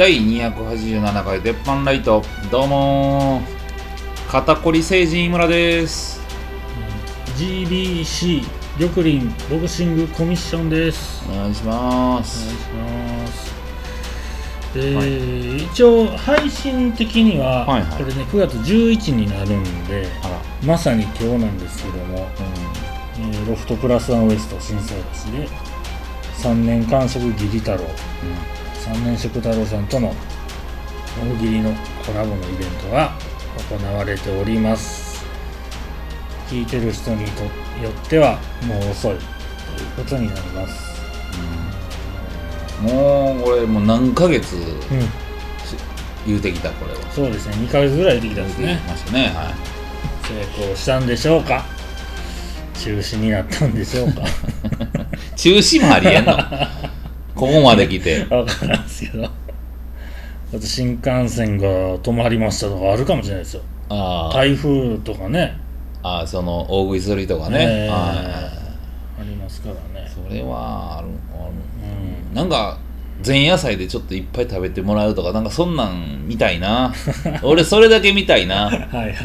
第287回鉄板ライト。どうもー。肩こり成人井村です。GBC 緑林ボクシングコミッションです。お願いしまお願いすします。えー一応配信的には、はいはい。これね9月11になるんでまさに今日なんですけども、えーロフトプラスワンウエスト新生橋で3年間食義理太郎3年食太郎さんとの大喜利のコラボのイベントが行われております。聞いてる人にとよってはもう遅いということになります。うんもうこれもう何ヶ月うん。言うてきたこれは。そうですね。2ヶ月ぐらいできたんです言うねましたね。は成功したんでしょうか？中止になったんでしょうか？い 中止もありえんの ここまで来て。わからんすけど。あと新幹線が止まりましたとかあるかもしれないですよ。あー。台風とかね。あーその大食いする人がね、え。ーはい。ありますからね。それはあるある。うん。なんか前夜祭でちょっといっぱい食べてもらうとかなんかそんなん見たいな。俺それだけ見たいな。はいはい。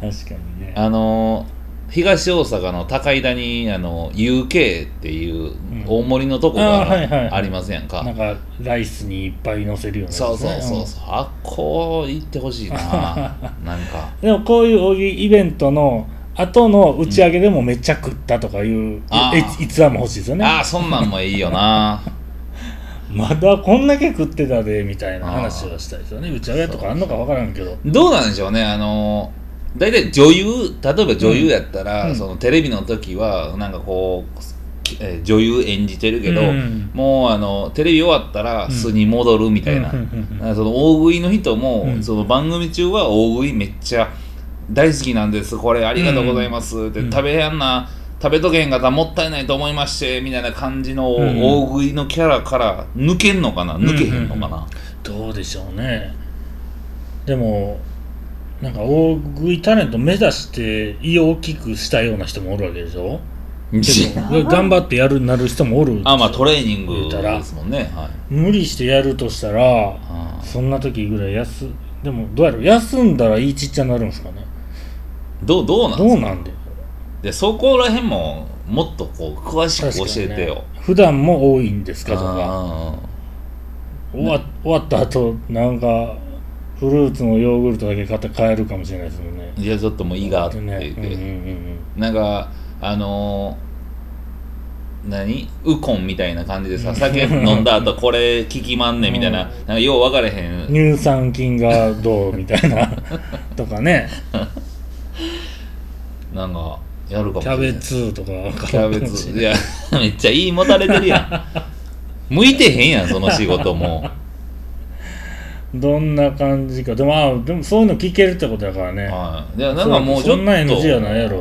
確かにね。あの東大阪の高井田にあの UK っていう大盛りのとこがありますやんか、なんかライスにいっぱい乗せるようなねそうそうそうそう。あっこ行ってほしいな。なんか。でもこういうイベントの後の打ち上げでもめっちゃ食ったとかいう、逸話も欲しいですよね。ああそんなんもいいよな。まだこんだけ食ってたでみたいな話をしたいですよね。打ち上げとかあんのか分からんけど。どうなんでしょうね。あの大体女優例えば女優やったら、うん。そのテレビの時はなんかこう、えー女優演じてるけど、うん。もうあのテレビ終わったらん。素に戻るみたいな、うん。その大食いの人も、うん。その番組中は大食いめっちゃ大好きなんです。これありがとうございます。って、うん。食べやんな。食べとけへんかったらもったいないと思いましてみたいな感じのうん。大食いのキャラから抜けんのかな？抜けへんのかな、どうでしょうね。でもなんか大食いタレント目指して胃を大きくしたような人もおるわけでしょ？でも頑張ってやるなる人もおるあまあトレーニングですもんねはい。無理してやるとしたらそんな時ぐらい休でもどうやろ？休んだら胃ちっちゃになるんですかね？どうどうなんどうなんで？でそこら辺ももっとこう詳しく教えてよ、ね、普段も多いんですかとか。あ。終わ終わった後なんかフルーツのヨーグルトだけ買って帰るかもしれないですもんね。ーじゃあちょっともう胃があって。ね言って、うんうんうん。なんかあのー何？ウコンみたいな感じでさ 酒飲んだ後これ効きまんねんみたいな,、うん。なんかよう分かれへん。乳酸菌がどうみたいな。とかね。なんかやるかもしキャれない。ベツとかキャベツ。いやめっちゃいいもたれてるやん。向いてへんやんその仕事もどんな感じか。でもあでもそういうの聞けるってことだからね。はいいやなんかもうちょっとそんな NG じゃないやろ、う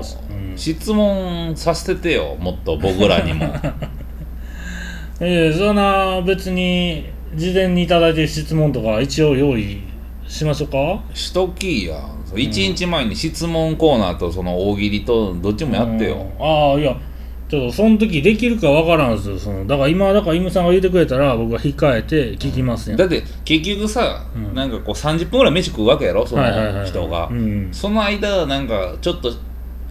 ん。質問させててよもっと僕らにも。ええそんな別に事前にいただいてる質問とか一応用意しましょうか？しときや。1日前に質問コーナーとその大喜利とどっちもやってよ、うん。ああいやちょっとその時できるかわからんですよその。だから今だからイムさんが言ってくれたら僕は控えて聞きますね、だって結局さ、うん。なんかこう30分ぐらい飯食うわけやろそのはいはいはいはい。人が。うんその間なんかちょっと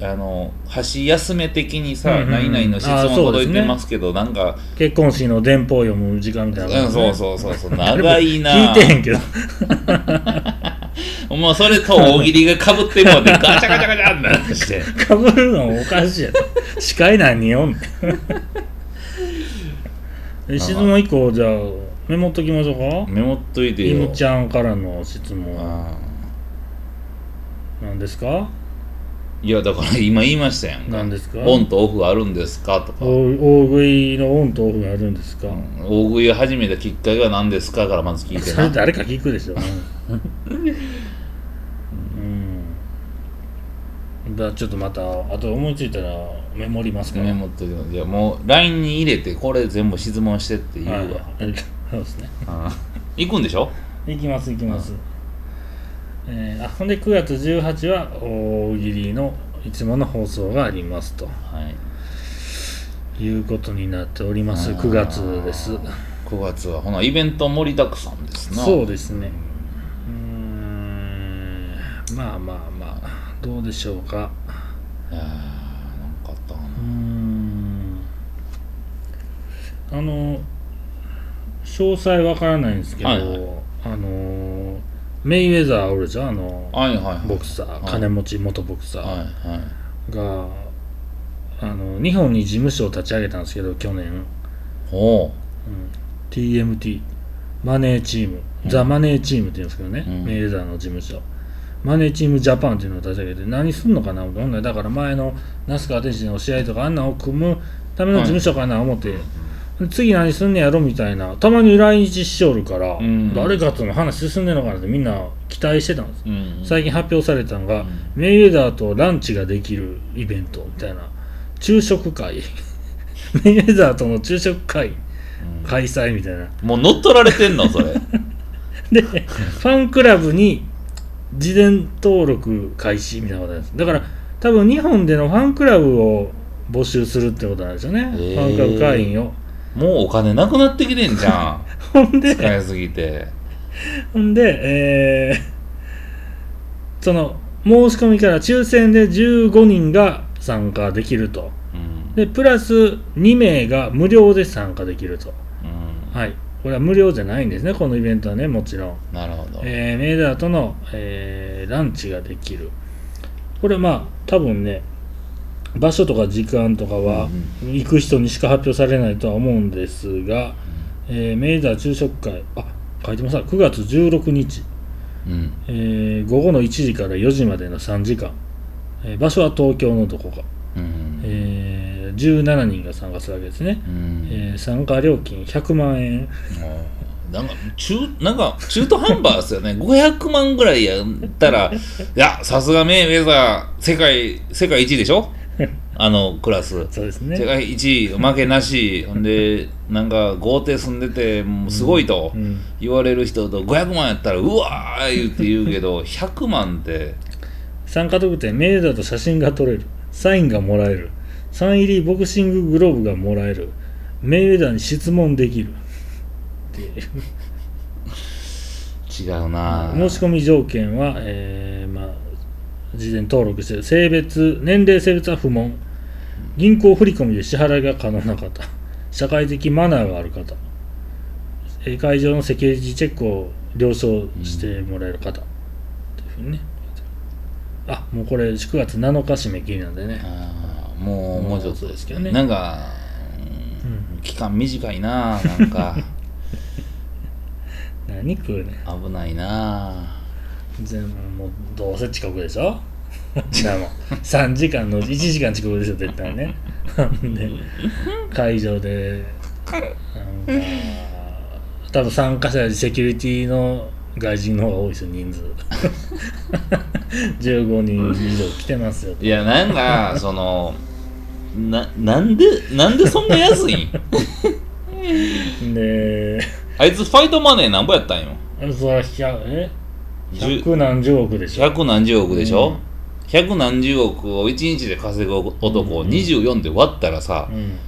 あの箸休め的にさ、うんうんうん。何々の質あ問届いてますけどなんか結婚式の電報読む時間みたいな、うん、そうそうそうそう。長いな聞いてへんけど もうそれと大喜利がかぶってもうて ガチャガチャガチャってなって。してかぶるのもおかしいやろ司会何人おんねん。え 質問1個じゃあメモっときましょうか？メモっといてイよムちゃんからの質問。あ何ですか？ーいやだから今言いましたやんか。何ですか？オンとオフあるんですかとか、大大食いのオンとオフがあるんですか、うん。大食いを始めたきっかけは何ですかからまず聞いてそれな誰か聞くでしょ うんだちょっとまたあと思いついたらメモりますから。メモっといていやもう LINE に入れてこれ全部質問してって言うわ、はい。そうですね。うん行くんでしょ？行きます行きます、えーあほんで9月18は大喜利のいつもの放送がありますと。はい。いうことになっております。あー9月です。9月はほなイベント盛りだくさんですな。そうですね。うーん。まあまあまあどうでしょうか？いやーなんかあったかな？うーん。あの詳細わからないんですけど、はいはい。あのメイウェザーおるじゃんあのはいはいはい。ボクサー、はい。金持ち元ボクサー。はいはい。が、あの日本に事務所を立ち上げたんですけど去年、ほ TMT マネーチーム、うん。ザ・マネーチームって言うんですけどね、うん。メイウェザーの事務所マネーチームジャパンっていうのを立ち上げて何すんのかな思ってだから前の那須川天心の試合とかあんなんを組むための事務所かな思って、次何すんねやろみたいなたまに来日しおるから、うん。誰かとの話進んでんのかなってみんな期待してたんです。う、うん、最近発表されたのが、うん。メイウェザーとランチができるイベントみたいな昼食会。メイウェザーとの昼食会。うん。開催みたいな。もう乗っ取られてんのそれ。でファンクラブに事前登録開始みたいなことなんです。だから多分日本でのファンクラブを募集するってことなんですよね、へー。ファンクラブ会員を。もうお金なくなってきてんじゃん。ほんで使いすぎて。ほんでえーその申し込みから抽選で15人が参加できると。うん。でプラス2名が無料で参加できると。うん。はいこれは無料じゃないんですねこのイベントはねもちろん。なるほど、えーメイダーとの、えーランチができる。これまあ多分ね場所とか時間とかは行く人にしか発表されないとは思うんですが、えーメイダー昼食会あ書いてます9月16日、うん。えー午後の1時から4時までの3時間、えー場所は東京のどこか、うんえー17人が参加するわけですね、うん。えー参加料金100万円。なんか中なんか中途半端ですよね。500万ぐらいやったらいやさすがメイウェザー世界世界一位でしょ？あのクラス。そうですね。世界一位負けなし。ほんでなんか豪邸住んでてもうすごいとうん言われる人と500万やったらうわー言って言うけど100万って。参加特典メイウェザーと写真が撮れる。サインがもらえるサイン入りボクシンググローブがもらえる。メイウェザーに質問できる。っていう違うな。申し込み条件は、えーまあ、事前登録してる。性別年齢性別は不問。銀行振込で支払いが可能な方。社会的マナーがある方。えー会場のセキュリティチェックを了承してもらえる方、というふうにね。あもうこれ9月7日締め切りなんでねもうもうちょっとですけどね。なんか、うん。期間短いななんか。何食うねん。危ないな全部もうどうせ遅刻でしょ？でも3時間の1時間遅刻でしょ絶対ね。で会場でなんか 多分参加者セキュリティの外人の方が多いですよ人数。15人以上来てますよいやなんかそのななんでなんでそんな安いん？であいつファイトマネーなんぼやったんよ？それは100え？10 100何十億でしょ。百何十億でしょ、うん。百何十億を1日で稼ぐ男をうん。24で割ったらさ、うん。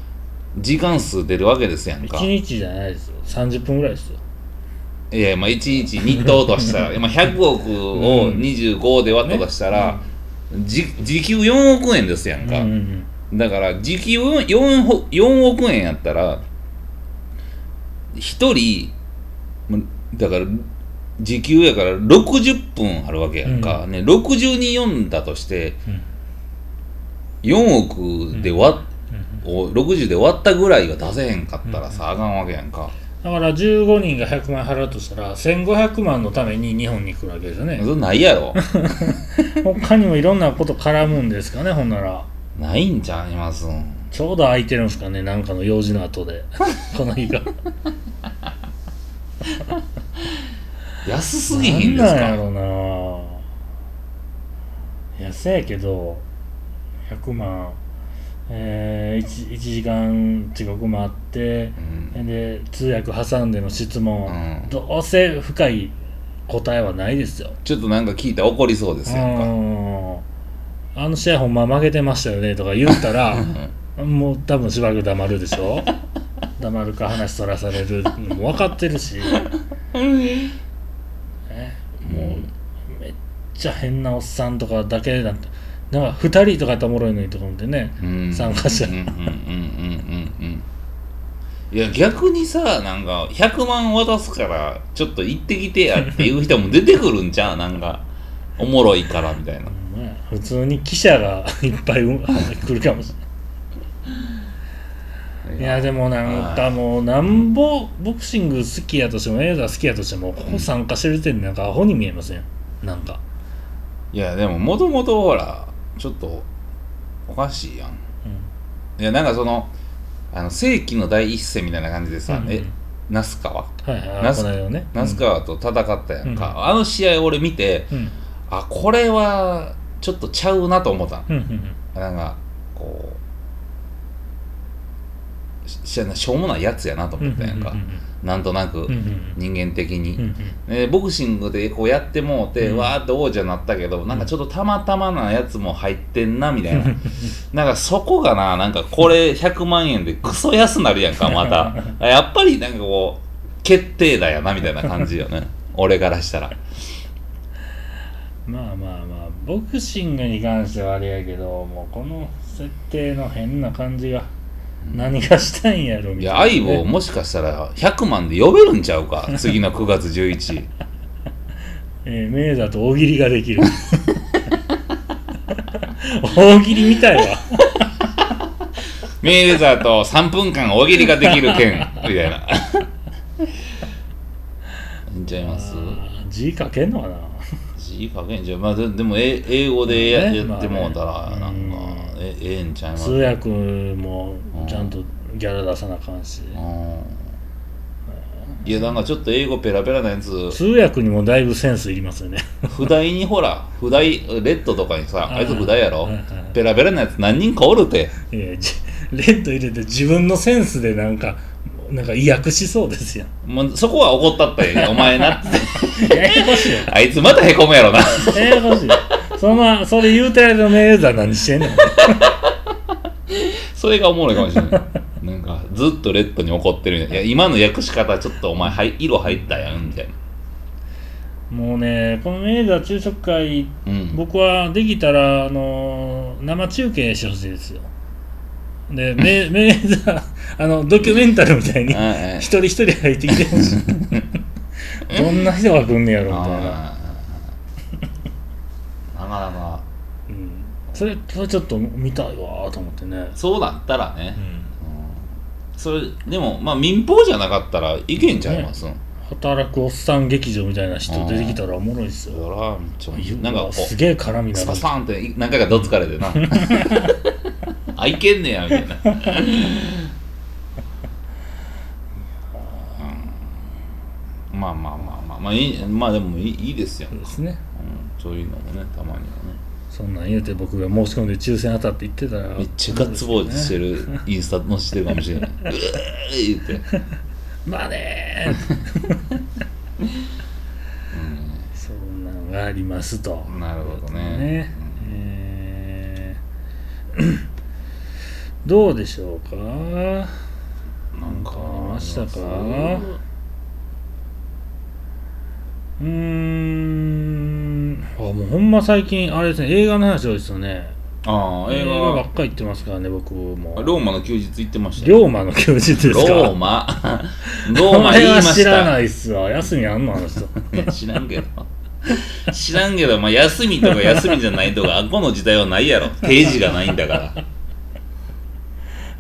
時間数出るわけですやんか。1日じゃないですよ。30分ぐらいですよいやまあ1日日当としたら まあ100億を25で割ったとしたら、じ時給4億円ですやんか、うんうんだから時給 4, ほ4億円やったら1人まだから時給やから60分あるわけやんか、ね、60人読んだとしてうん。4億で割っ、うん。を60で割ったぐらいは出せへんかったらさ、あかんわけやんかだから15人が100万円払うとしたら1500万のために日本に来るわけですよね。それないやろ。他にもいろんなこと絡むんですかねほんなら。ないんちゃいますん。ちょうど空いてるんですかねなんかの用事の後で。この日が。安すぎひんですか？なんやろな。安やけど100万えー、1, 1時間遅刻もあってうん。で通訳挟んでの質問、うん。どうせ深い答えはないですよ。ちょっとなんか聞いたら怒りそうですやんか。うん。あの試合ほんま負けてましたよねとか言ったらもう多分しばらく黙るでしょ。黙るか話そらされる。のも分かってるし、ね、もうめっちゃ変なおっさんとかだけだってなんか2人とかやったらおもろいのにとか思ってね、うん。参加者。うんうんうんうんうんうん。いや逆にさなんか100万渡すからちょっと行ってきてやっていう人も出てくるんちゃう？なんかおもろいからみたいな。ね普通に記者が いっぱいうん来るかもしれないいやでもなんかもうなんぼボクシング好きやとしても映画好きやとしてもここ参加してる時点でなんかアホに見えません？なんか、いやでももともとほらちょっとおかしいやん。いやなんかそのあの世紀の第一戦みたいな感じでさ、うんえ那須川は？いはい那須川と戦ったやんか、うん。あの試合俺見てうん。あこれはちょっとちゃうなと思ったんうんうんうん。なんかこうしししょうもないやつやなとうん思ったやんか、なんとなくうんうん人間的に、うんうん。ねボクシングでこうやってもうて、うん。わーって王者になったけどなんかちょっとたまたまなやつも入ってんなみたいな。なんかそこがななんかこれ100万円でクソ安なるやんかまた。やっぱりなんかこう決定だよなみたいな感じよね。俺からしたら。まあまあまあボクシングに関してはあれやけどもうこの設定の変な感じが何がしたいんやろみいたいな、や相棒もしかしたら100万で呼べるんちゃうか？次の9月11えー、メイザーと大喜利ができる。大喜利みたいわ。メイウェザーと3分間大喜利ができる件。みたいな。いいんちゃいます。あー字書けんのかな。字書けんじゃんまあででもえ英語でや,、まあね。やってもうたらまあねなんか。うんえええんちゃいます？通訳もちゃんとギャラ出さなあかんし。うん。いやなんかちょっと英語ペラペラなやつ。通訳にもだいぶセンスいりますよね。不題にほら不題レッドとかにさあいつ不題やろ？はいはい。ペラペラなやつ何人かおるて。いやじレッド入れて自分のセンスでなんかなんか意訳しそうですよもうそこは怒ったったよお前なって。ややこしいよ。あいつまたへこむやろな。ややこしいそのまそれ言うてる間のメイザー何してんの？それがおもろいかもしれない。なんかずっとレッドに怒ってるいや今の訳し方ちょっとお前はい色入ったやんみたいな。もうねこのメイザー昼食会うん。僕はできたらあのー生中継してほしいですよ。でメ メイザーあのドキュメンタルみたいにあ一人一人入ってきてほしい。どんな人が来んねやろみたいなかなかうん、それそれちょっと見たいわと思ってね、そうだったらね、それでもまあ民放じゃなかったらいけんちゃいます、働くおっさん劇場みたいな人出てきたらおもろいっすよ。そらめっちゃなんかこうすげえ絡みな。るスパスパンって何回かどつかれてな。あいけんねやみたいなうんまあまあいいまあでもいいいいですよ、そうですね。うん、そういうのもねたまにはね。そんなん言うて僕が申し込んで抽選当たって言ってたらめっちゃガッツポーズしてるインスタ載せてるかもしれない。うえー言って。まあねそんなんがありますと。なるほどね。ね。えー。どうでしょうか？なんかありましたかあうーんあもうほんま最近あれですね映画の話多いですよねあー、映画映画ばっはかり行ってますからね僕もローマの休日行ってましたよ。龍馬の休日ですか？ローマ？ローマ言いました。知らないっすわ休みあんのあの人 知らんけど。知らんけど、まあ、休みとか休みじゃないとか、あこの時代はないやろ。定時がないんだから。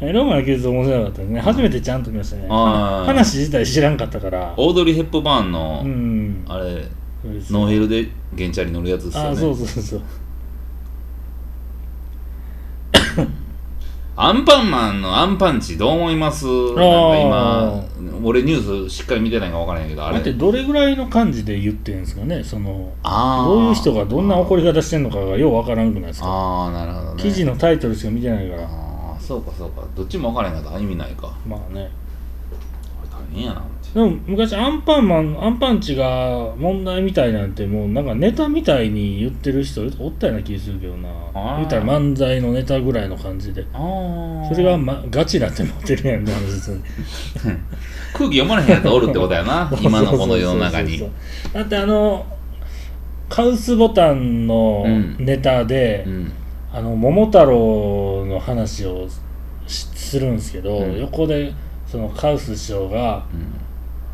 えローマの休日面白かったですね。初めてちゃんと見ましたね。話自体知らんかったから。オードリー・ヘップバーンの、うん。あれ、ノーヘルで原チャリ乗るやつですよね。あそうそうそうそう。アンパンマンのアンパンチどう思います？なんか今俺ニュースしっかり見てないか分からへんけどあれ。ってどれぐらいの感じで言ってるんですかね？そのどういう人がどんな怒り方してんのかがようわからんくないですか？ああなるほどね。記事のタイトルしか見てないからそうかそうか。どっちも分からへんかったら意味ないか。まあね。これ大変やな思ってでも昔アンパンマンアンパンチが問題みたいなんてもうなんかネタみたいに言ってる人おったような気するけどな。あー。言ったら漫才のネタぐらいの感じで。あそれが、ま、ガチなって持ってるやんって話ですよね空気読まれへんやつおるってことやな今のこの世の中にそう。そうそうそうだってあのカウスボタンのうん。ネタで、うんあの桃太郎の話をしするんですけど、うん。横でそのカウス師匠がうん。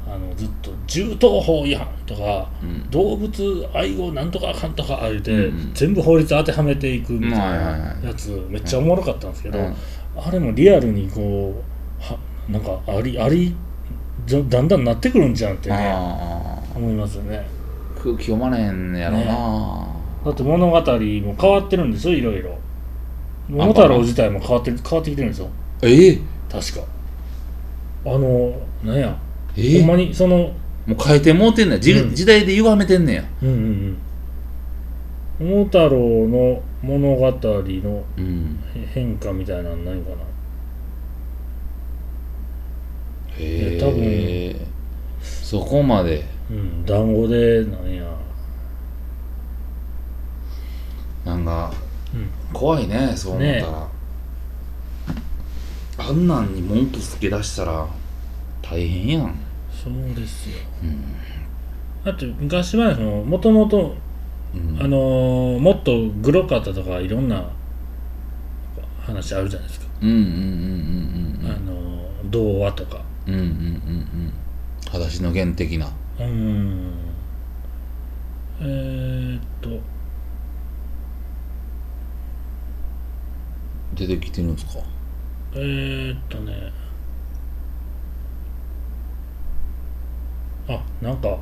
あのずっと「銃刀法違反」とかうん「動物愛護なんとかあかん」とか言うて、うん全部法律当てはめていくみたいないやつめっちゃおもろかったんですけど、うん。あれもリアルにこうはなんかありありだんだんなってくるんじゃんってね思いますよね。空気読まれへんねやろな、だって物語も変わってるんですよいろいろ。桃太郎自体も変わってる変わってきてるんですよ。ええ確か。あのなんや、ええほんまにそのもう変えてもうてんねや時,、うん。時代で歪めてんねや。うんうんうん。桃太郎の物語のうん。変化みたいなのないかな？へいや多えそこまで。うん団子でなんやなんかうん。怖いねそう思ったら、ね。あんなんに文句つけ出したら大変やん。そうですよ。うん。だって昔はもともとうん。あのーもっとグロかったとかいろんな話あるじゃないですか、うんうんうんうんあのー童話とか。うんうんうんうん。うん裸足の原的な。うーん。えー、っと出てきてるんですか？えー、っとね。あなんか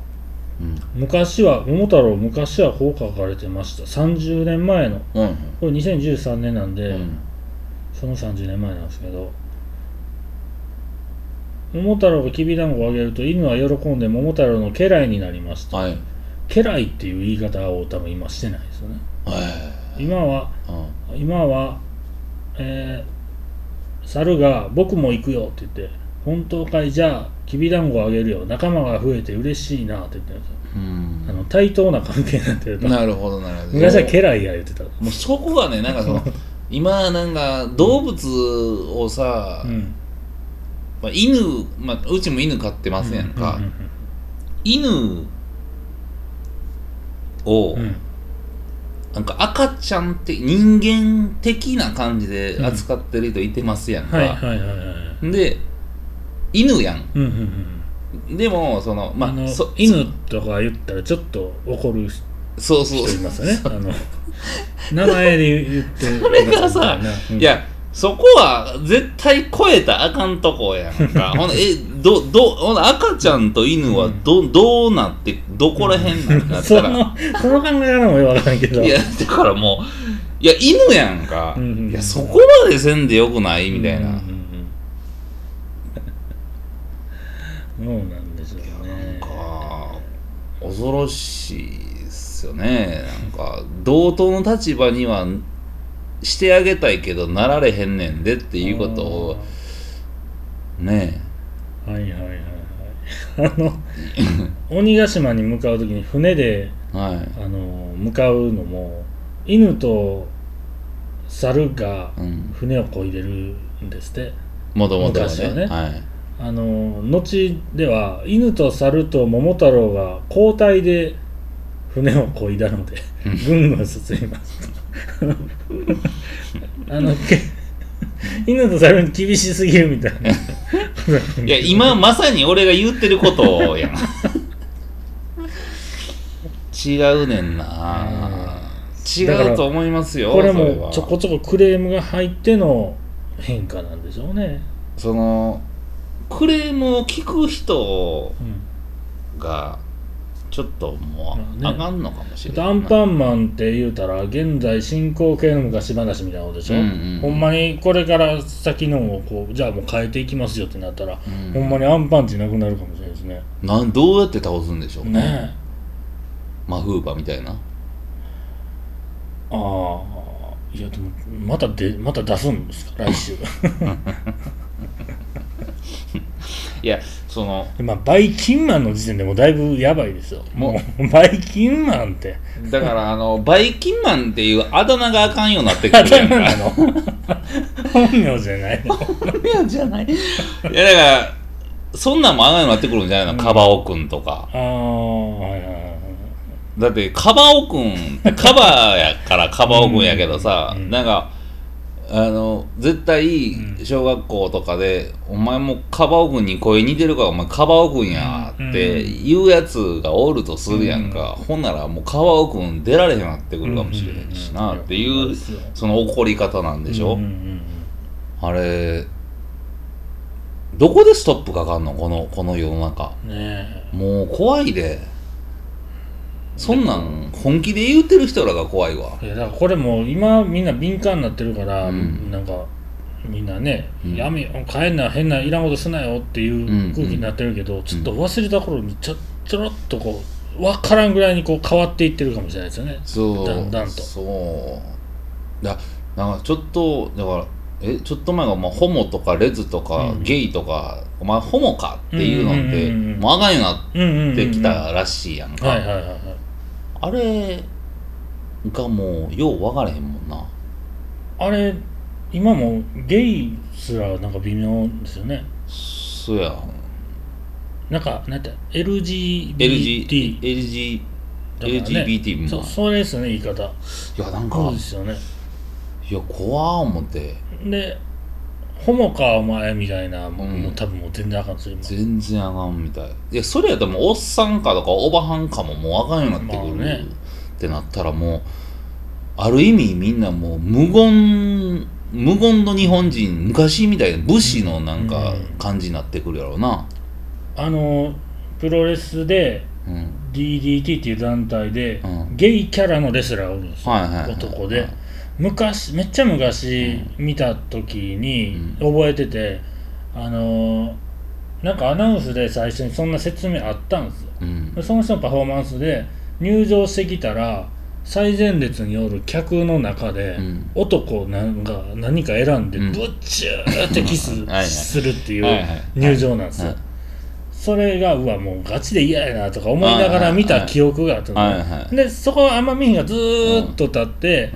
うん。昔は桃太郎昔はこう書かれてました。30年前の。うんこれ2013年なんで、うん。その30年前なんですけど。桃太郎がきびだんごをあげると犬は喜んで桃太郎の家来になりました。はい。家来っていう言い方を多分今してないですよね。はい今はうん。今はえー猿が「僕も行くよ」って言って「本当かいじゃあきびだんごあげるよ。仲間が増えて嬉しいな」って言ってるんですよ。うん。あの対等な関係になってるとなるほどなるほど。昔は家来や言ってた。もうそこがねなんかその 今なんか動物をさ、うん。まあ、犬、まあ、うちも犬飼ってますやんか、うん犬を、うんうんなんか赤ちゃんって人間的な感じで扱ってる人いてますやんか、はいはいはいはいで犬やん。うんうんうんでもそのまあ犬とか言ったらちょっと怒る人そうそう。いますよね。名前で言って。そそれがさ、いやそこは絶対超えたらあかんとこやんか。ほんでえどどほんで赤ちゃんと犬はど,、どうなってどこらへんなんなったら。そのその考え方もよくわからんけど。いやだからもういや犬やんか、うんうんうん。いやそこまでせんでよくないみたいな、うんうんうんそうなんですよね。なんか恐ろしいですよね。なんか同等の立場にはしてあげたいけどなられへんねんでっていうことをねはいはいはいはい。あの 鬼ヶ島に向かう時に船ではい。あの向かうのも犬と猿がうん。船を漕いでるんですって。もともとは昔はね。ねはい。あの後では犬と猿と桃太郎が交代で船を漕いだので ぐんぐん進みます あのけ犬と猿に厳しすぎるみたいな。いや今まさに俺が言ってることやん。違うねんな。違うと思いますよこれもちょこちょこクレームが入っての変化なんでしょうね、そのクレームを聞く人うん、がちょっともうまあね。あかんのかもしれな。いアンパンマンって言うたら現在進行形の昔話みたいなことでしょ、うんうんうん。ほんまにこれから先のをこうじゃあもう変えていきますよってなったら、うん。ほんまにアンパンチなくなるかもしれないですね。なんどうやって倒すんでしょうね。ね。マフーバみたいな。ああいやでもまたでまた出すんですか？来週 いやそのまあバイキンマンの時点でもうだいぶやばいですよ。もう。バイキンマンって。だからあの バイキンマンっていうあだ名があかんようになってくあるやんか。本名じゃないの。名じゃない。いやだからそんなんもあかんようになってくるんじゃないの、カバオくんとか。ああはいはいはいだってカバオくんカバやからカバオくんやけどさ、うん。なんかあの絶対うん。小学校とかで「お前もカバオくんに声似てるからお前カバオくんや」って言うやつがおるとするやんか、ほんならもうカバオくん出られへんなってくるかもしれへんしなっていうその怒り方なんでしょ、あれどこでストップかかんの？このこの世の中。もう怖いでそんなん本気で言うてる人らが怖いわ。えいやだからこれもう今みんな敏感になってるから、うん。なんかみんなね、うん。やめ帰んな変ないらんことすなよっていう空気になってるけど、ちょっと忘れた頃にちょちょろっとこう分からんぐらいにこう変わっていってるかもしれないですよね。そう。だんだんと。そう。だなんかちょっとだからえちょっと前がまあホモとかレズとか、うん。ゲイとかお前ホモかっていうのって、うんうんうんうんもうあかんようになうんうんうんうんってきたらしいやんか、はいはいはいはいあれがもうよう分からへんもんな。あれ今もゲイすらなんか微妙ですよね。そや。なんかなんて LG LGBT LG だからね。LGBT もそそれですよね言い方。いやなんかそうですよね。いや怖ー思って。でホモかお前みたいなもう,、うん。もう多分もう全然あかんですよ今全然あかんみたい。いやそれやったらもうおっさんかとかおばはんかももうあかんようになってくる、まあね。ってなったらもうある意味みんなもう無言無言の日本人昔みたいな武士のなんかうん感じになってくるやろうな。あのプロレスでうん。DDT っていう団体で、うん。ゲイキャラのレスラーがおるんですよ、はいはいはい。男で昔めっちゃ昔見た時にう覚えてて、あのーなんかアナウンスで最初にそんな説明あったんですよ。うん。でその人のパフォーマンスで入場してきたら最前列におる客の中で、うん。男なんか何か選んでうん。ブッチューってキスするっていう入場なんですよ。はい。それがうわもうガチで嫌やなとか思いながら見た記憶があったでそこはあんま見ひんがずーっと立って、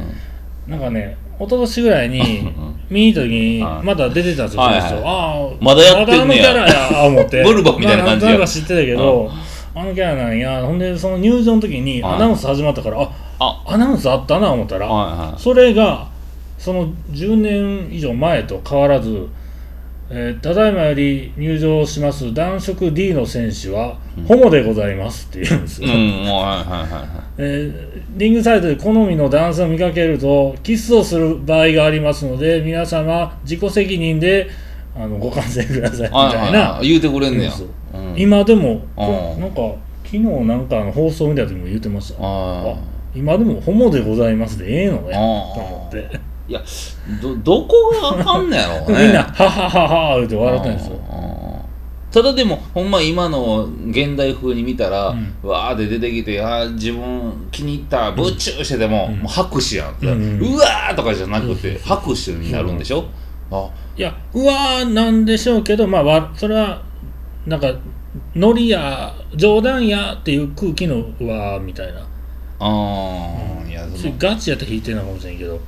なんかね一昨年ぐらいにん。見に行った時にはいまだ出てたんですよ、はいその人。ああまだやってんねや。まだあのキャラや思って。ブルみたいな感じや。まあんとなく知ってたけど、あのキャラなんや。ほんでその入場の時にはい。アナウンス始まったから、ああ。アナウンスあったな思ったら、はいはい。それがその10年以上前と変わらず、えーただいまより入場します男色 D の選手はホモでございますって言うんですよ、うんもうはいはいはいはい。えーリングサイドで好みの男性を見かけるとキスをする場合がありますので皆様自己責任であのご観戦くださいみはいたいな。言うてくれんねや。そうう。ん。今でもなんか昨日なんかの放送見た時も言ってました。ああ今でもホモでございますでええのね。と思っていやどどこがあかんねやろうね。みんな「はははは」言って笑ってるんですよ。ただでもほんま今の現代風に見たら、うん。わーって出てきてあー自分気に入ったブッチューしてても,、うん。もう拍手やん、うん。うん。うわーとかじゃなくて拍手になるんでしょ、あ。いやうわーなんでしょうけどまあわそれはなんかノリや冗談やっていう空気のうわーみたいな。あー、いやガチやったら弾いてるのかもしれんけど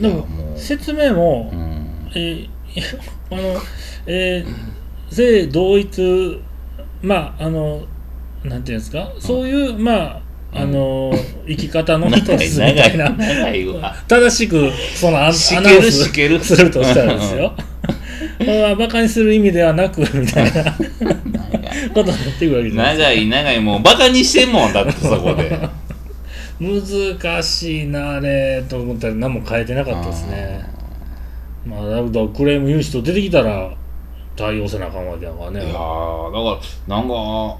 でも説明も、うん。えー あのえー性同一まああのなんていうんですか、そういうまああの生き方の一つみたいな。正しくそのアナウンスしける。するとしたらですよ。バカにする意味ではなくみたいな。ことになっていくわけじゃない長い長い。もうバカにしてんもんだってそこで難しいなあれと思ったら何も変えてなかったですね。まあだけどクレーム言う人出てきたら対応せなあかんわけやからね。いやーだからなんか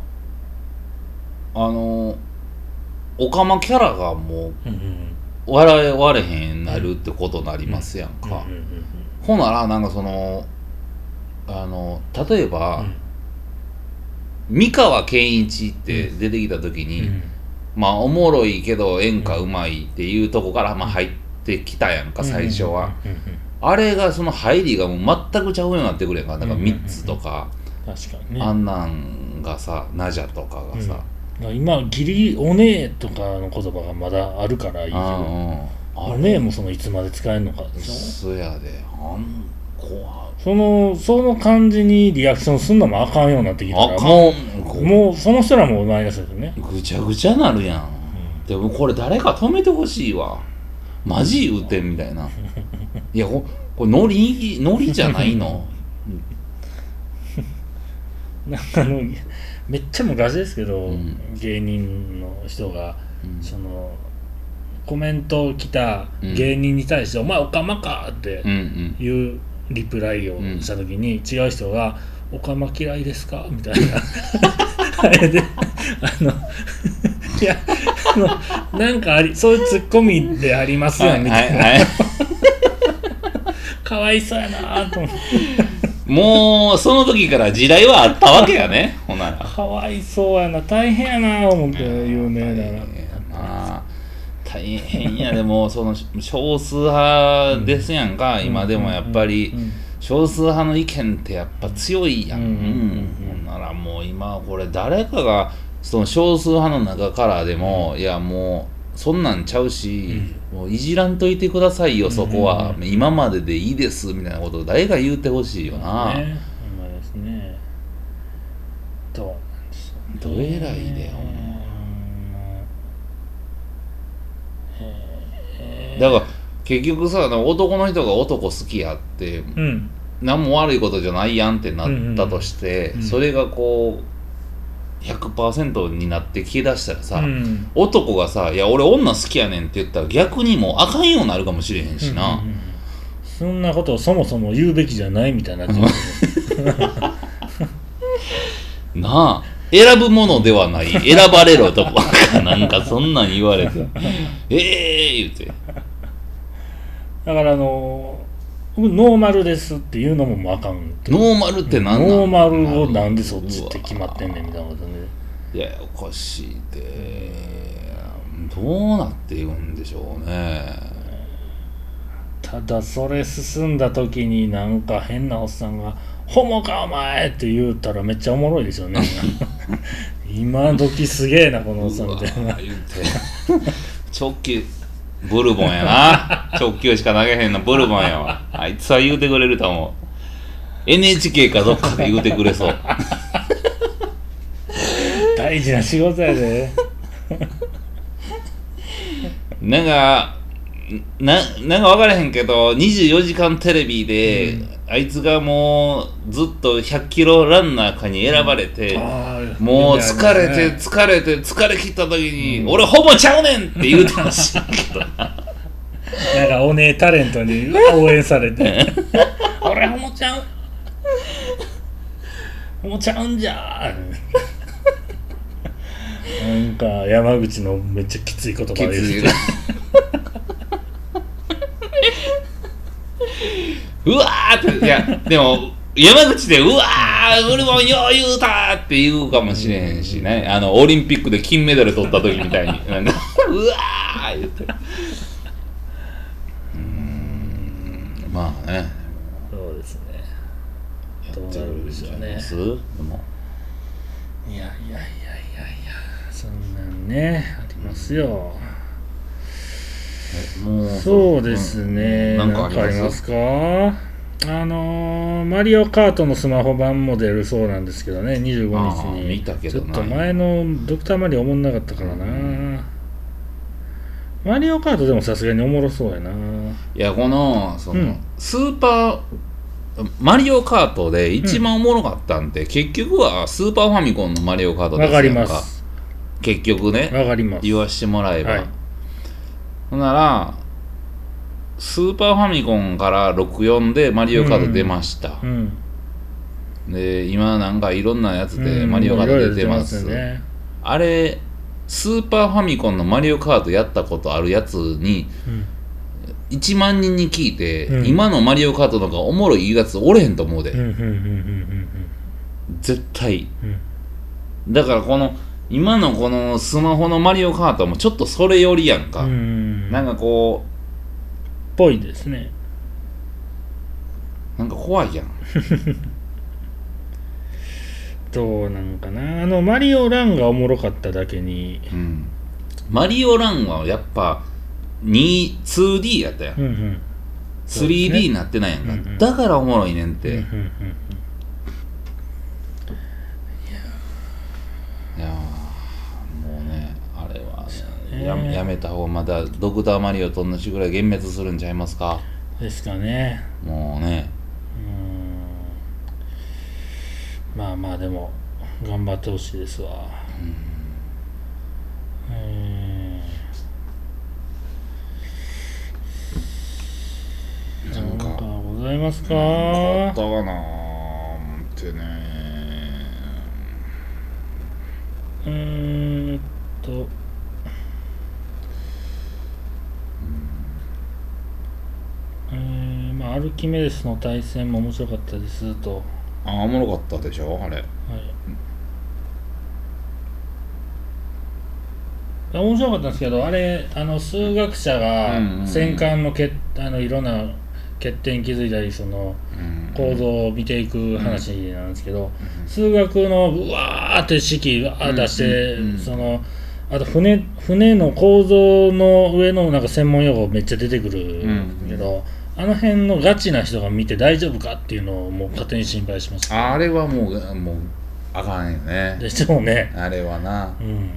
あのオカマキャラがもううんうん笑われへんなるってことになりますやんか、うんうん。ほんならなんかそのあの例えば、うん。三河健一って出てきた時に、うんまあおもろいけど演歌うまいっていうとこからまあ入ってきたやんか最初は、あれがその入りがもう全くちゃうようになってくるやんかなんかうんうんうんうん。3つとか、確かにね。あんなんがさナジャとかがさ、うん。今ギリおねえとかの言葉がまだあるからいいけどあうん。おねえもそのいつまで使えるのかでしょ？そやで。あん怖そのその感じにリアクションすんのもあかんようになってきたらもこうもうその人らもマイナスですよね。ぐちゃぐちゃなるやん、でもこれ誰か止めてほしいわ。マジ言うてんみたいな。いやここれノリノリじゃないの？なんかあのめっちゃ昔ですけど、うん。芸人の人がうん。そのコメント来たうん。芸人に対して「お前おかまか!」ってうんうん。いうリプライをした時に、違う人が「おかま嫌いですか?」みたいな。あれであのいやあのなんかありそういうツッコミでありますはいよみたいな、はいはい。かわいそうやなと思って。もうその時から時代はあったわけやね。ほんなら。かわいそうやな。大変やな思って有名だなまあ大変やでもその少数派ですやんか、今でもやっぱり。うん。少数派の意見ってやっぱ強いやん、うんうんうんうん。ほんならもう今これ誰かがその少数派の中からでも、いやもうそんなんちゃうし、もういじらんといてくださいよそこは、うん今まででいいですみたいなことを誰が言うてほしいよな、ね。ほんまですね。どうなんでしょうどえらいでほんまだから結局さ男の人が男好きやってうん。何も悪いことじゃないやんってなったとして、うんうんそれがこう100%になって消え出したらさ、うん男がさ「いや俺女好きやねん」って言ったら逆にもうあかんようになるかもしれへんしな、うんうんうんそんなことをそもそも言うべきじゃないみたいにな なあ。選ぶものではない。選ばれろとかなんかそんなん言われて。ええー、言うてだからあの僕ノーマルですっていうのももうあかんノーマルって何なん？ノーマルをなんでそっちって決まってんねんみたいなことねいやおかしいで。どうなっていくんでしょうね。ただそれ進んだ時になんか変なおっさんが「ホモかお前!」って言ったらめっちゃおもろいですよね。今時すげえなこのおっさんみたいな。言うて。直球ブルボンやな。直球しか投げへんのブルボンやわ。あいつは言うてくれると思う。NHK かどっかで言うてくれそう。大事な仕事やで。なんかななんか分からへんけど24時間テレビで、あいつがもうずっと100キロランナーかに選ばれて、あーもう疲れて疲れて疲れ切った時に、俺ほぼちゃうねんって言うてほしいけど。な なんかお姉タレントに応援されて「俺ホモちゃう。ホモちゃうんじゃなんか山口のめっちゃきつい言葉きつい言うてうわーっていやでも山口で「うわー俺もよう言うた!」って言うかもしれへんしね。あのオリンピックで金メダル取った時みたいに。なんか「うわー!」言って。うーんまあね。そうですね。やどうなるんでしょうね。いです。でも。いやいやいやいやいやそんなんねありますよそうですね、うん。なんかありますか？あのーマリオカートのスマホ版も出るそうなんですけどね。25あ日に。ちょっと前のドクターマリオおもんなかったからな、マリオカートでもさすがにおもろそうやな。いやこのその、うん。スーパーマリオカートで一番おもろかったんって、結局はスーパーファミコンのマリオカートですわかります。結局ねわかります。言わしてもらえば、はいほんならスーパーファミコンから64でマリオカート出ました。う、んで今なんかいろんなやつでうんマリオカート出てます,、あれスーパーファミコンのマリオカートやったことあるやつにうん。1万人に聞いて、うん。今のマリオカートの方がおもろいやつおれへんと思うで、うんうんうんうん絶対うん。うん。だからこの今のこのスマホのマリオカートもちょっとそれよりやんか、うん。なんかこぽいですね。なんか怖いやん。どうなんかな。あのマリオランがおもろかっただけに。うん。マリオランはやっぱ 2D やったやん。うんうん。そうですね。3D になってないやんか、うんうん。だからおもろいねんっうんて、うんうんいやーもうねあれはねねややめた方がまだドクターマリオと同じぐらい幻滅するんちゃいますか？ですかね。もうね。うん。まあまあでも頑張ってほしいですわ。うん。なんかございますか？あったかなーってね。うーんとえーまあ、アルキメデスの対戦も面白かったですと、あおもろかったでしょあれ。はい、面白かったんですけどあれあの数学者がうんうんうん戦艦のけあのいろんな欠点気づいたりそのうん構造を見ていく話なんですけど、数学のうわーって式わー出して、うんうんうんそのあと船船の構造の上のなんか専門用語めっちゃ出てくるけど、あの辺のガチな人が見て大丈夫かっていうのをもう勝手に心配しましたあれはもうもうあかんよね。でしょうね。あれはな。うん。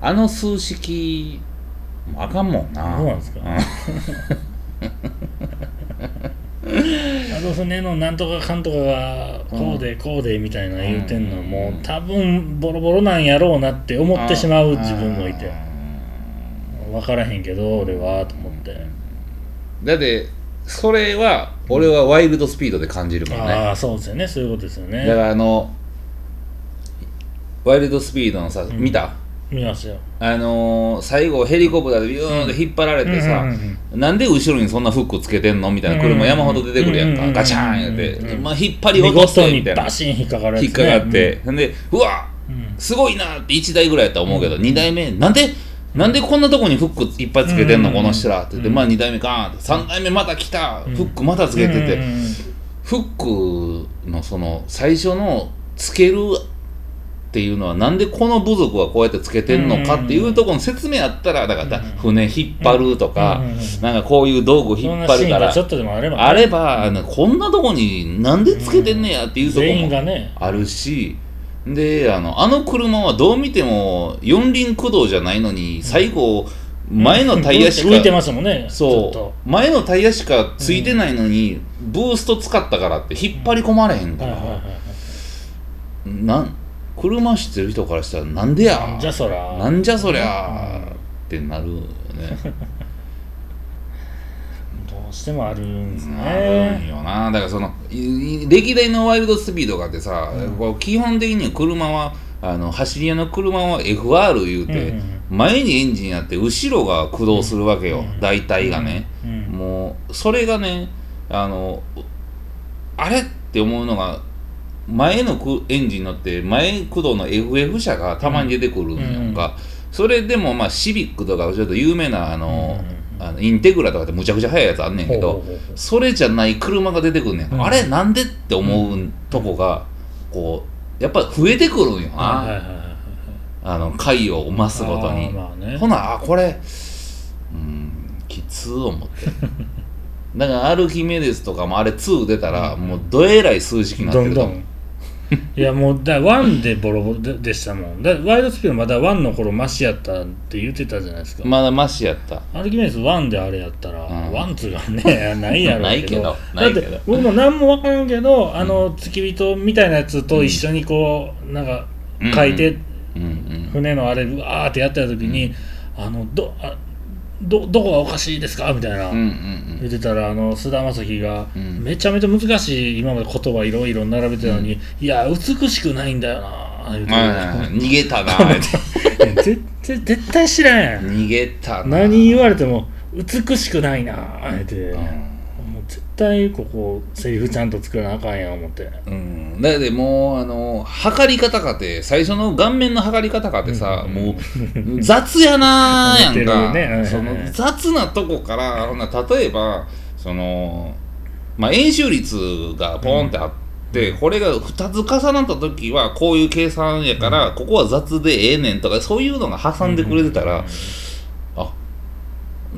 あの数式あかんもんな。そうなんですか。あの船のなんとかかんとかがこうでこうでみたいな言うてんのはもう多分ボロボロなんやろうなって思ってしまう自分もいて。分からへんけど俺はと思って。だってそれは俺はワイルドスピードで感じるもんね。ああそうですよね。そういうことですよだかねらあのワイルドスピードのさ、ん。見た？見ますよ。あのー最後ヘリコプターでビューンって引っ張られてさ、うんうんうんなんで後ろにそんなフックつけてんの？みたいな車山ほど出てくるやんか、うんうんうんガチャーン言って、うんうんまあ、引っ張り見落とし事にてみたいな。バシン引っかかるやつ、ね、引っかかって、ほん。でうわうんすごいなって1台ぐらいやったら思うけど、2台目。なんでなんでこんなとこにフックいっぱいつけてんの、うん。この人らって言って、うん。まあ2台目ガーンって。3台目また来た、うん。フックまたつけてて、フックのその最初のつけるっていうのはなんでこの部族はこうやってつけてんのかっていうところの説明あったらだからうん。船引っ張るとかなんかこういう道具引っ張るからシーンがちょっとでもあればこんなとこになんでつけてんねやっていうとこもがね。あるしであのあの車はどう見ても四輪駆動じゃないのに最後前のタイヤしか浮いてましたもんねそと。う前のタイヤしかついてないのに、ブースト使ったからって引っ張り込まれへんから、なん車知ってる人からしたらなんでや？なんじゃそらなんじゃそりゃってなるよね。ど うしてもあるんですなるんねよな。だからその歴代のワイルドスピードがあってさ、こう基本的には車はあの走り屋の車は FR 言うて、前にエンジンやって後ろが駆動するわけよ、うん大体がね、うんもうそれがねあのあれって思うのが前のくエンジン乗って前駆動の FF 車がたまに出てくるんやんか、それでもまあシビックとかちょっと有名なあの,、うんあのインテグラとかってむちゃくちゃ速いやつあんねんけどそれじゃない車が出てくんねん、うん。あれなんでって思うとこがこうやっぱ増えてくるんよな、はいはいはいはい。あの回を増すごとに。ね。ほなあこれうんきつー思って。だからアルキメデスとかもあれ2出たらもうどえらい数式になってると思う いやもうだ1でボロボロででしたもん。だワイドスピードまだ1の頃マシやったって言ってたじゃないですか、まだマシやった。アルキメデス1であれやったら、うん。ワンツーがね ないやろうないけどだないけど。って僕も何も分からんけどあの付き人みたいなやつと一緒にこうなんか書いて、うんうん船のあれうわーってやってた時に、あのどあどどこがおかしいですか？みたいな、うんうんうん。言ってたらあの菅田将暉が、うん。めちゃめちゃ難しい今まで言葉いろいろ並べてたのに、いや美しくないんだよな言うて、逃げたな 絶対絶対知らんやん。逃げたな。何言われても美しくないな言うて、うん対ここセリフちゃんと作らなあかんやん思って。うん、だってもうあの測り方かって最初の顔面の測り方かってさ、もう雑やなーやんか、ね。その雑なとこからほな例えばそのまあ、円周率がポンってあって、これが2つ重なった時はこういう計算やから、ここは雑でええねんとかそういうのが挟んでくれてたら、あ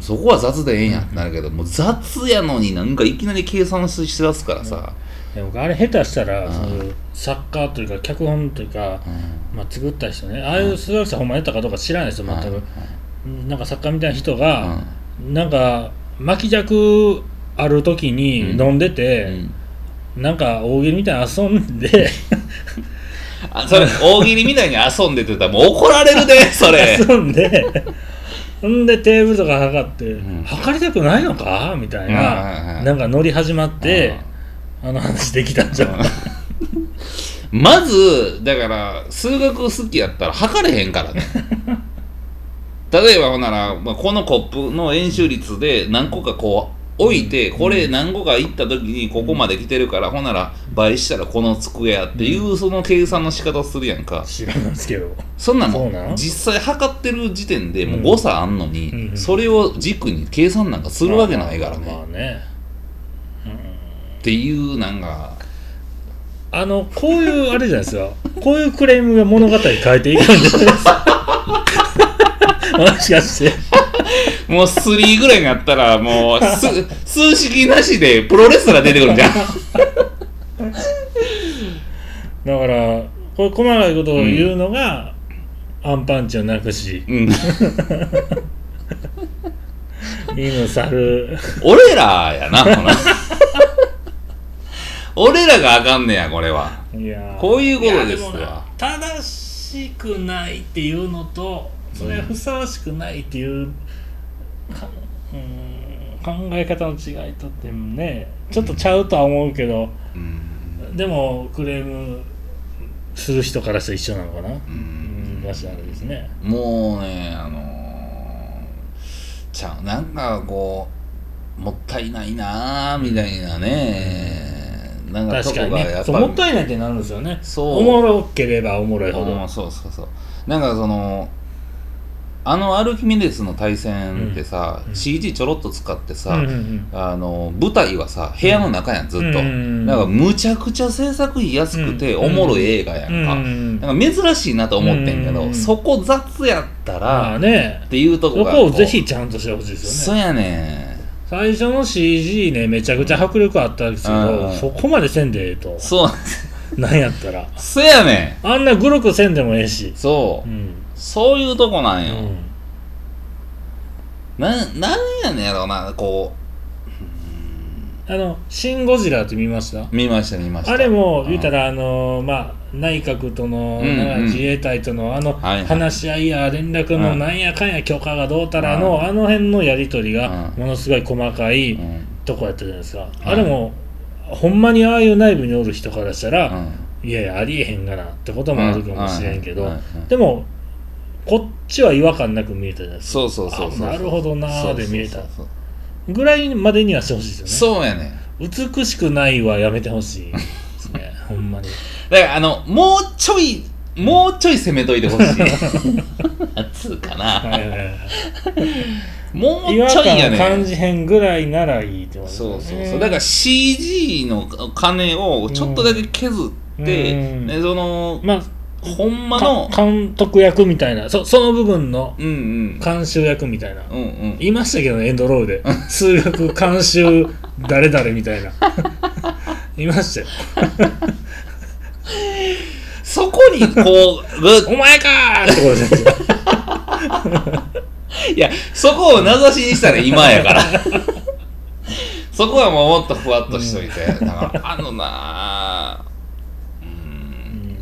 そこは雑でええんやってなるけど、もう雑やのになんかいきなり計算しだすからさ、でもあれ下手したら、うん。その作家というか脚本というか、うん。まあ、作った人ね。ああいう数学者ほんまやったかどうか知らないですよ全く、はいなんか作家みたいな人が、なんか巻き尺ある時にうん。飲んでうて、ん。なんか大喜利みたいな遊んで あそれ大喜利みたいに遊んでてたらもう怒られるでそれ。遊んでほんでテーブルとか測って、ん。測りたくないのか？みたいはいはいはなんかノリ始まってあの話できたんじゃん。まずだから数学好きやったら測れへんからね。例えばほんなら、まあ、このコップの円周率で何個かこう置いて、これ何個かいった時にここまで来てるから、ほんなら倍したらこの机やっていうその計算の仕方するやんか、知らないですけど。そんなの実際測ってる時点でもううん。誤差あんのに、うんそれを軸に計算なんかするわけないからね。っていうなんかあのこういうあれじゃないですか こういうクレームが物語変えていくんじゃないですか。もしかしてもう3ぐらいになったらもうす 数式なしでプロレスラー出てくるんじゃん。だからこういう細かいことを言うのが、アンパンチをなくし。うん。犬猿。俺らやなほな俺らがあかんねやこれは。いやー。こういうことですいやもわ正しくないっていうのとそれはふさわしくないっていう、か うん考え方の違いとってもねちょっとちゃうとは思うけど、うん。でもクレームする人からしたら一緒なのかな、ううんん、らしいあれですね。もうねあのーちゃうなんかこうもったいないなあみたいなね。なんかと確かにこがやっぱね。そうもったいないってなるんですよね。そう。おもろければおもろいほど。うんそうそうそう。なんかそのあのアルキメデスの対戦ってさ、うん。CG ちょろっと使ってさ、うんうんうん。あの舞台はさ部屋の中やんずっと、うんなんかむちゃくちゃ制作費安くてうんおもろい映画やんか、うんなんか珍しいなと思ってんけど、うんそこ雑やったまら、あね。っていうとこそがこをぜひちゃんとしてほしいですよね。そうやね最初の CG ねめちゃくちゃ迫力あったんですけど、うん。そこまでせんでええと。そうなんやったら。そうやねあんなグロくせんでもええし。そう、うん、そういうとこなんよ、うん。なんなんやねんやろうなこあの「シン・ゴジラ」って見ました？う見ました見ました。あれも言うたららあのまあ内閣との、うんうん。自衛隊とのあの話し合いや連絡のうん。なんやかんや許可がどうたらの、うんあの辺のやり取りがうん。ものすごい細かいうん。とこやったじゃないですか、あれもほんまにああいう内部におる人からしたら、うん。いやいやありえへんがなってこともあるかもしれんけど、うんうんうんうんでもこっちは違和感なく見えたじゃないですか。そうそうそうそうあなるほどなーで見えた。そうそうそうぐらいまでにはしてほしいですよね。そうやね美しくないはやめてほしいですね。ほんまに。だからあのもうちょいもうちょい攻めといてほしい。なん。つうかな、はいはいはい。もう違和ちょいや感感ねじへんぐらいならいいってことですそうねそうそう。だから CG の金をちょっとだけ削って、うん。ね、そのまあほんまのか監督役みたいなそその部分のうんうん。監修役みたいな。うんうん。言いましたけどねエンドロールで。数学監修誰々みたいな。言いましたよ。そこにこう ぐお前かー！ってことですよ。いやそこを名指しにしたら今やから。そこはもうもっとふわっとしといて、だからあのなあうーん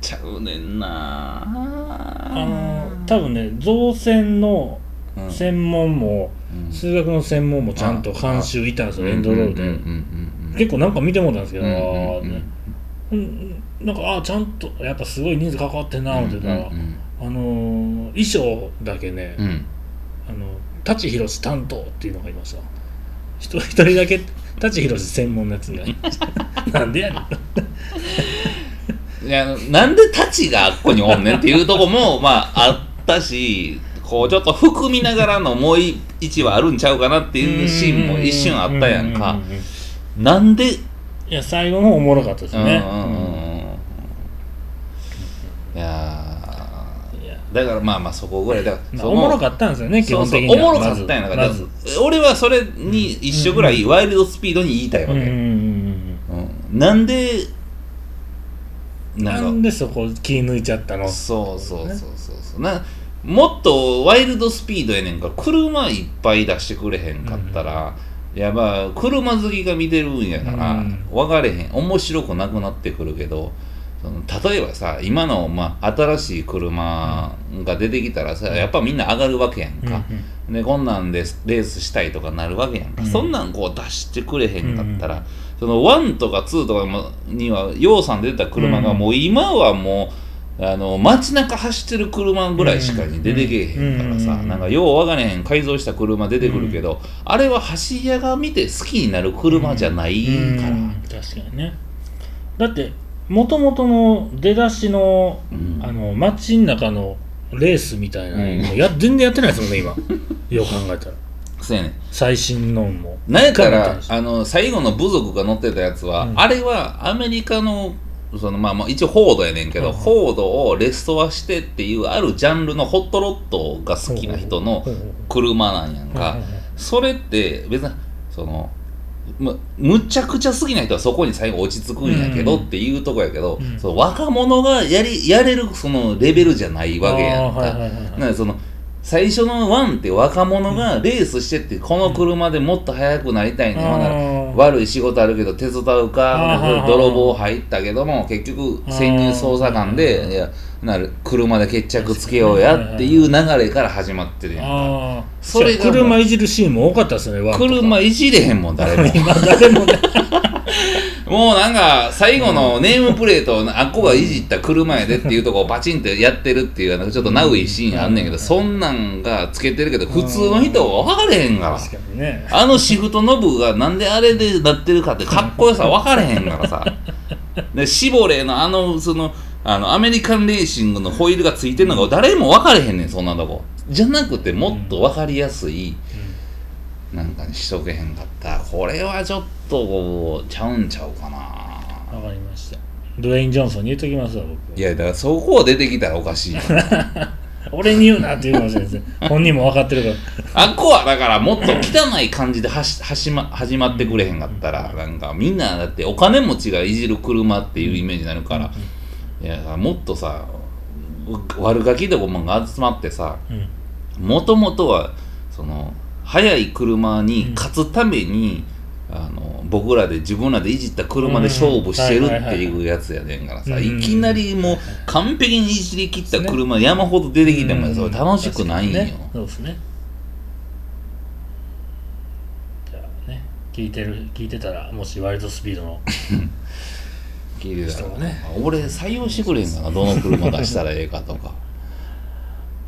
ちゃうねんな。あの多分ね造船のうん。専門も、うん。数学の専門もちゃんと監修いたんですよ、エンドロールで、結構なんか見てもらったんですけど、うんうんあーね。うんなんかあーちゃんとやっぱすごい人数関わってんな思ってたら、うんうん。あのー衣装だけね、あの舘ひろし担当っていうのがいました。一人一人だけ舘ひろし専門のやつがいました。なんでやねんなんでタチがあっこにおんねんっていうとこもまああったしこうちょっと含みながらのもう一話あるんちゃうかなっていうシーンも一瞬あったやんか。なんで？いや最後のおもろかったですね。いやだからまあまあそこぐらいだ。からおもろかったんですよね基本的には。おもろかったんやだから、俺はそれに一緒ぐらいワイルドスピードに言いたいわけ、なんでなんでそこ気抜いちゃったの？そうそうそうそう。そうなもっとワイルドスピードやねんか。ら車いっぱい出してくれへんかったら、いやまあ車好きが見てるんやから、うん。分かれへん。面白くなくなってくるけどその例えばさ今の、まあ、新しい車が出てきたらさやっぱみんな上がるわけやんうんうか、ん。でこんなんでレースしたいとかなるわけやんか、うん。そんなんこう出してくれへんかったら、その1とか2とかもには楊さんで出た車がうん。もう今はもうあの街中走ってる車ぐらいしかに出てけえへんからさ、うん。なんかようわがれへん改造した車出てくるけど、あれは走り屋が見て好きになる車じゃないから、うん。確かにね。だってもともとの出だしの,、うん。あの街の中のレースみたいなのや、全然やってないですもんね今。よう考えたらそうやねん。最新のも。なんやったらあの最後の部族が乗ってたやつは、うん。あれはアメリカのそのまあまあ一応フォードやねんけど、うん。フォードをレストアしてっていうあるジャンルのホットロッドが好きな人の車なんやんか、それって別にそのむむちゃくちゃ好きな人はそこに最後落ち着くんやけどうん。っていうとこやけど、うん。その若者がやりやれるそのレベルじゃないわけやんか。最初のワンって若者がレースしてってこの車でもっと速くなりたいね、ほん悪い仕事あるけど手伝うか泥棒入ったけども結局潜入捜査官でいやなる車で決着つけようやっていう流れから始まってるやんか。それが車いじるシーンも多かったですね車いじれへんもん誰も。今誰もね。もうなんか最後のネームプレートあっこがいじった車やでっていうとこをパチンってやってるっていうちょっとナウいシーンあんねんけどそんなんがつけてるけど普通の人は分かれへんから。あのシフトノブがなんであれでなってるかってかっこよさ分かれへんからさ。でシボレーのあのそのあのアメリカンレーシングのホイールがついてるのが誰も分かれへんねんそんなとこ。じゃなくてもっと分かりやすい、なんかにしとけへんかった。これはちょっとこうちゃうんちゃうかな。わかりました。ドウェイン・ジョンソンに言っときますわ僕。いやだからそこ出てきたらおかしいよ。俺に言うなって言うかもしれないですね本人も分かってるから。あっこはだからもっと汚い感じではしはし、ま、始まってくれへんかったらなんかみんなだってお金持ちがいじる車っていうイメージになるからいやもっとさ悪ガキどこもが集まってさうん。もともとはその速い車に勝つために、あの僕らで自分らでいじった車で勝負してるっていうやつやねんからさ、うん。いきなりもう完璧にいじり切った車山ほど出てきてもそれ楽しくないんよ。そうですね。じゃあね聞いてる聞いてたらもしワイルドスピードの 聞いてたら人がね。俺採用してくれんかな。どの車出したらええかとか。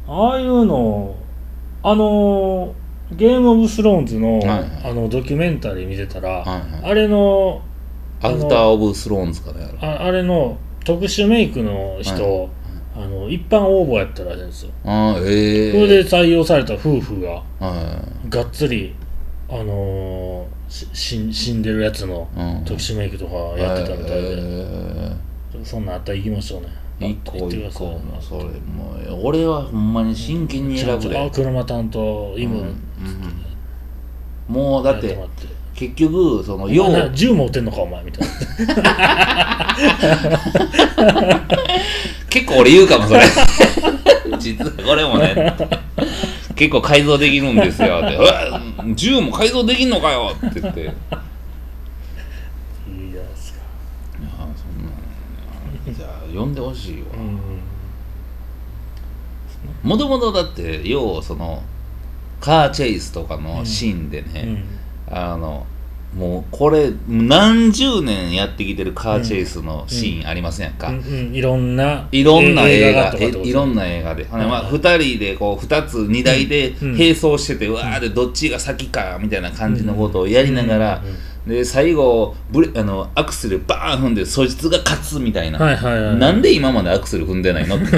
ああいうのあのゲームオブスローンズの,、はいはい。あのドキュメンタリー見てたら、はいはい。あれのアフター・オブ・スローンズかなやろああれの特殊メイクの人、あの一般応募やったらしいんですよ。ああええそれで採用された夫婦がはがっつりあの死ん死んでるやつの特殊メイクとかやってたみたいで、えそんなんあったら行きましょうね。え一個行ってくだ一個さいそれもう俺はほんまに真剣に選ぶで、ちゃん車担当イム、うん。うん。もうだって結局そのおよう。銃持ってんのかお前みたいな。結構俺言うかもそれ。実はこれもね。結構改造できるんですよって銃も改造できんのかよ。って言って。いやいいじゃないですか。そんなんじゃあ呼んでほしいわ。うん。もともとだってようそのカーチェイスとかのシーンでね、うん。あのもうこれ何十年やってきてるカーチェイスのシーンありませんか、うんうん。いろんないろんな映画いろんな映画で、まあ、はい。2人でこう2つ2台でうん。並走してて、うわーでどっちが先かみたいな感じのことをやりながら、で最後ブレあのアクセルバーン踏んでそいつが勝つみたいな、はいはいはい。なんで今までアクセル踏んでないの？っ てず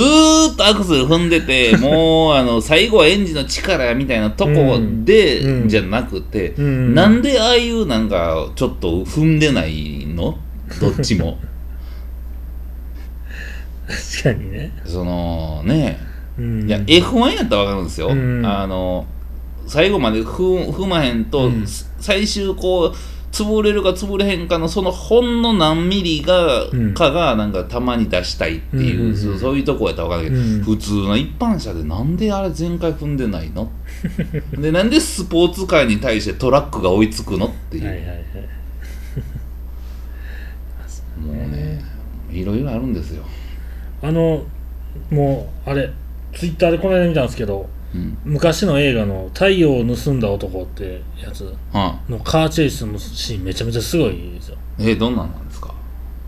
ーっとアクセル踏んでてもうあの最後はエンジンの力やみたいなとこで、うんうんじゃなくて、うん。なんでああいうなんかちょっと踏んでないの？どっちも。確かにね。そのね。うん。いや F1 やったら分かるんですよ、うん。あの最後まで踏踏まへんと、うん。最終こう潰れるか潰れへんかのそのほんの何ミリが、うん。かがなんかたまに出したいっていう,、うんうんうん。そういうとこやったら分かるけど、うん。普通の一般車でなんであれ全開踏んでないの？でなんでスポーツカーに対してトラックが追いつくのっていう、はいはいはい。もうねいろいろあるんですよ、あのもうあれツイッターでこの間見たんですけどうん昔の映画の「太陽を盗んだ男」ってやつ。はのカーチェイスのシーンめちゃめちゃすごいですよ。い、えどんなんなんですか？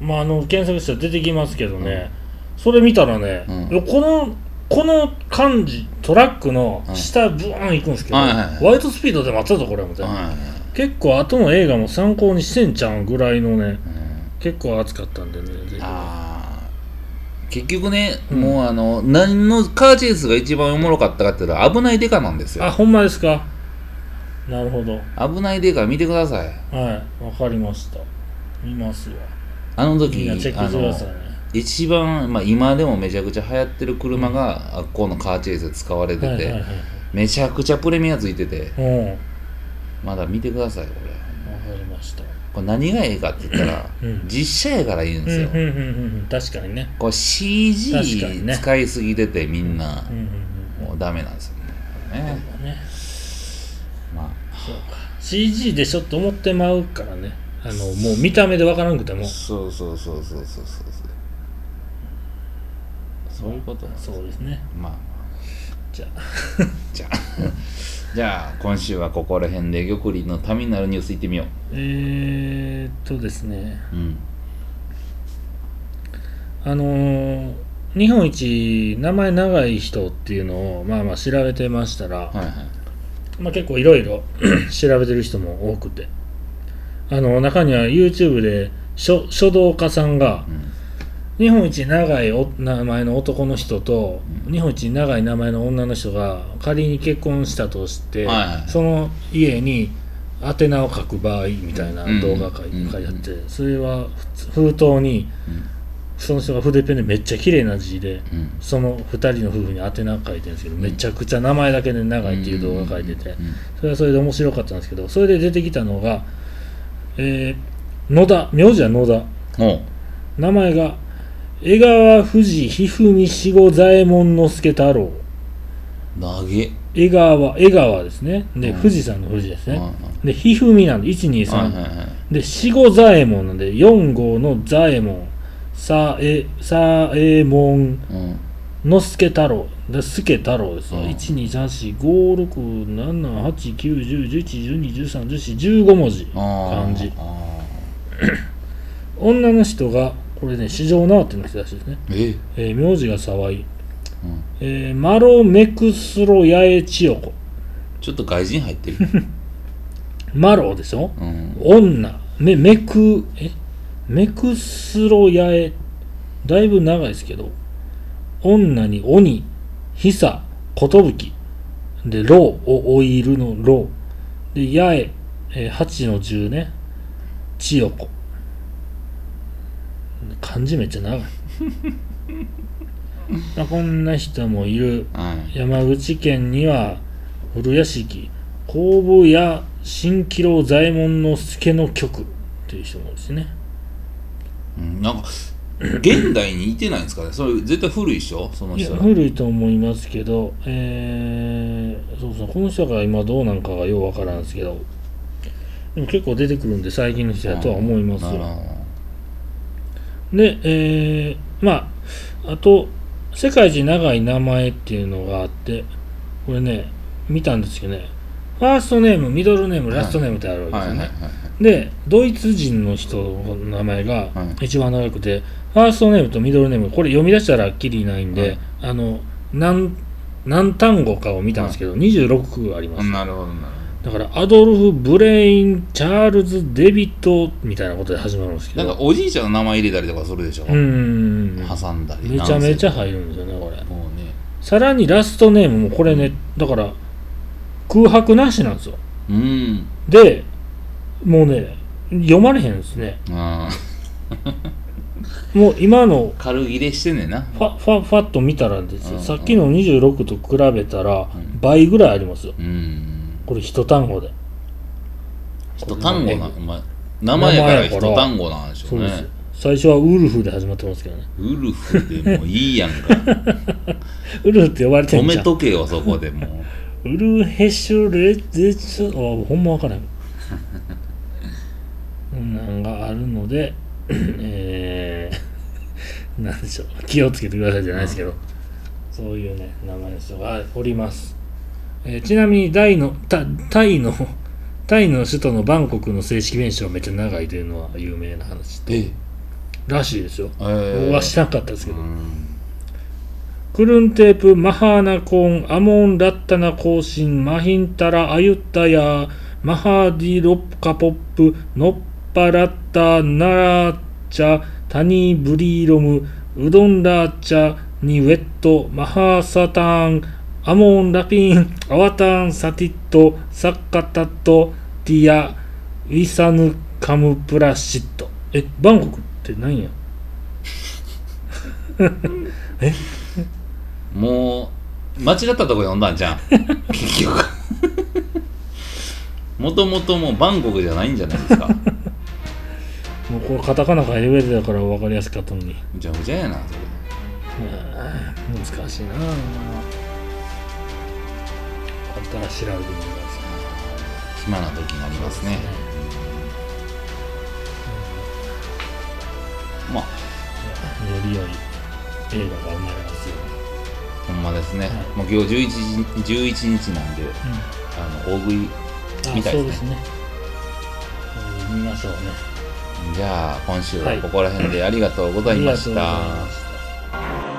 まああの検索したら出てきますけどね、それ見たらね、うん。このこの感じトラックの下ブーン行くんですけど、はいはいはい。ワイトスピードで待ってたとこれみたいな、はい。結構後の映画も参考にしてんちゃうんぐらいのねうん。結構熱かったんでねぜひ。あー結局ね、うん。もうあの何のカーチェイスが一番おもろかったかって言ったら危ないデカなんですよ。あほんまですか？なるほど。危ないデカ見てください。はいわかりました。見ますわ。あの時みんなチェックあのしてくださいね。一番、まあ、今でもめちゃくちゃ流行ってる車が、あっこのカーチェイスで使われてて、はいはいはいめちゃくちゃプレミアついててうん。わまだ見てくださいこれこれ何がええかって言ったら、うん、実写やから言うんですよ、うんうんうんうん、確かにねこう CG 使いすぎてて、みんな、う、もうダメなんですよねねまあそうか CG でちょっと思ってまうからねあのもう見た目で分からんくてもそうそうそうそうそうそうそういうことなんです、ね、そうですねまあじゃあじゃあじゃあ今週はここら辺で玉林のためになるニュースいってみよえー、っとですね。ううん。あのー日本一名前長い人っていうのをまあまあ調べてましたら、はいはい。まあ、結構いろいろ調べてる人も多くて。あの中には YouTube で書書道家さんがうん日本一長いお名前の男の人と日本一長い名前の女の人が仮に結婚したとして、はいはい。その家に宛名を書く場合みたいな動画書いうん。書いてあってそれは封筒にその人が筆ペンでめっちゃ綺麗な字でうん。その2人の夫婦に宛名書いてるんですけどめちゃくちゃ名前だけで長いっていう動画書いててうん。それはそれで面白かったんですけどそれで出てきたのが、えー野田名字は野田。おう。名前が江川富士ひふみしご左衛門之助太郎。投げ。江川江川ですね。で、うん。富士山の富士ですね、はいでひふみなんで123、はいはいはい。で四五左衛門なんで4号の左衛門。さえ左衛門。うん。之助太郎。で助太郎ですよ、うん。123456789101112131415文字。あー。漢字。あ女の人がこれね四条直っていうの人らしいですね、ーえ。えー名字が沢井、うん。えーマロメクスロヤエチヨコ。ちょっと外人入ってる。マロでしょ？うん。女。めメクえ？メクスロヤエ。だいぶ長いですけど。女に鬼。久寿。でローおオイルのローで八重、えー、八の十ね。千代子漢字めっちゃ長い。まあこんな人もいる。はい。山口県には古屋敷工部屋新吉郎左衛門之助の局っていう人もですね。うんなんか現代にいてないんですかね？それ絶対古いでしょ？その人。ら古いと思いますけどえー、そうそうこの人が今どうなんかがようわからんですけど。でも結構出てくるんで最近の人だとは思いますよ。ほでえー、まああと世界一長い名前っていうのがあってこれね見たんですけどねファーストネームミドルネームラストネームってあるわけですよね、どはいはいはいはい。でドイツ人の人の名前がはい。一番長くて、ファーストネームとミドルネームこれ読み出したらきりないんで、はい。あの何何単語かを見たんですけど、26あります、なるほどなるだだからアドルフ・ブレイン・チャールズ・デビットみたいなことで始まるんですけど。なんかおじいちゃんの名前入れたりとかするでしょ、うん挟んだりめちゃめちゃ入るんですよねこれ。せもうねさらにラストネームもこれねだから空白なしなんですよ。うん。でもうね読まれへんですね。あ もう今のー軽切れしてんねんな。ファファファッと見たらですよ、うん。さっきの26と比べたらん。倍ぐらいありますよ。うんこれ一単語で。一単語なお前名前やから一単語なんでしょそうね最初はウルフで始まってますけどね。ウルフでもいいやんか。ウルフって呼ばれて止んじゃん。めとけよそこでもう。ウルヘシュレデチュあほんまわからん。なんがあるのでえー、なんでしょう。気をつけてくださいじゃないですけど、そういうね名前の人がおります、えーちなみにタイのタタイのタイの首都のバンコクの正式名称はめっちゃ長いというのは有名な話えらしいですよ。えー。僕は知らなかったですけど、うん。クルンテープ、マハーナコン、アモン、ラッタナ、コーシン、マヒンタラ、アユッタヤ、マハーディ、ロッカポップ、ノッパラッタ、ナラーチャ、タニー、ブリーロム、ウドンラーチャ、ニウェット、マハーサターン、アモン、ラピン、アワターン、サティット、サッカタット、ティア、ウィサヌ、カム、プラシット。え、バンコクって何や？もう間違ったとこ読んだんじゃん。結局。もともともうバンコクじゃないんじゃないですか。もうこれカタカナ書いてくれてたから分かりやすかったのに。むちゃむちゃやなそれ。難しいなあったら調べてみてくださ暇な時になりますね。まあ。いより良い映画が生まれますようにほんまですね、はい。もう今日 11, 日11日なんであの大食いあみたいでね。そうですすね。うん見ましょうね。じゃあ今週ははい。ここら辺でありがとうございました、ありがとうございました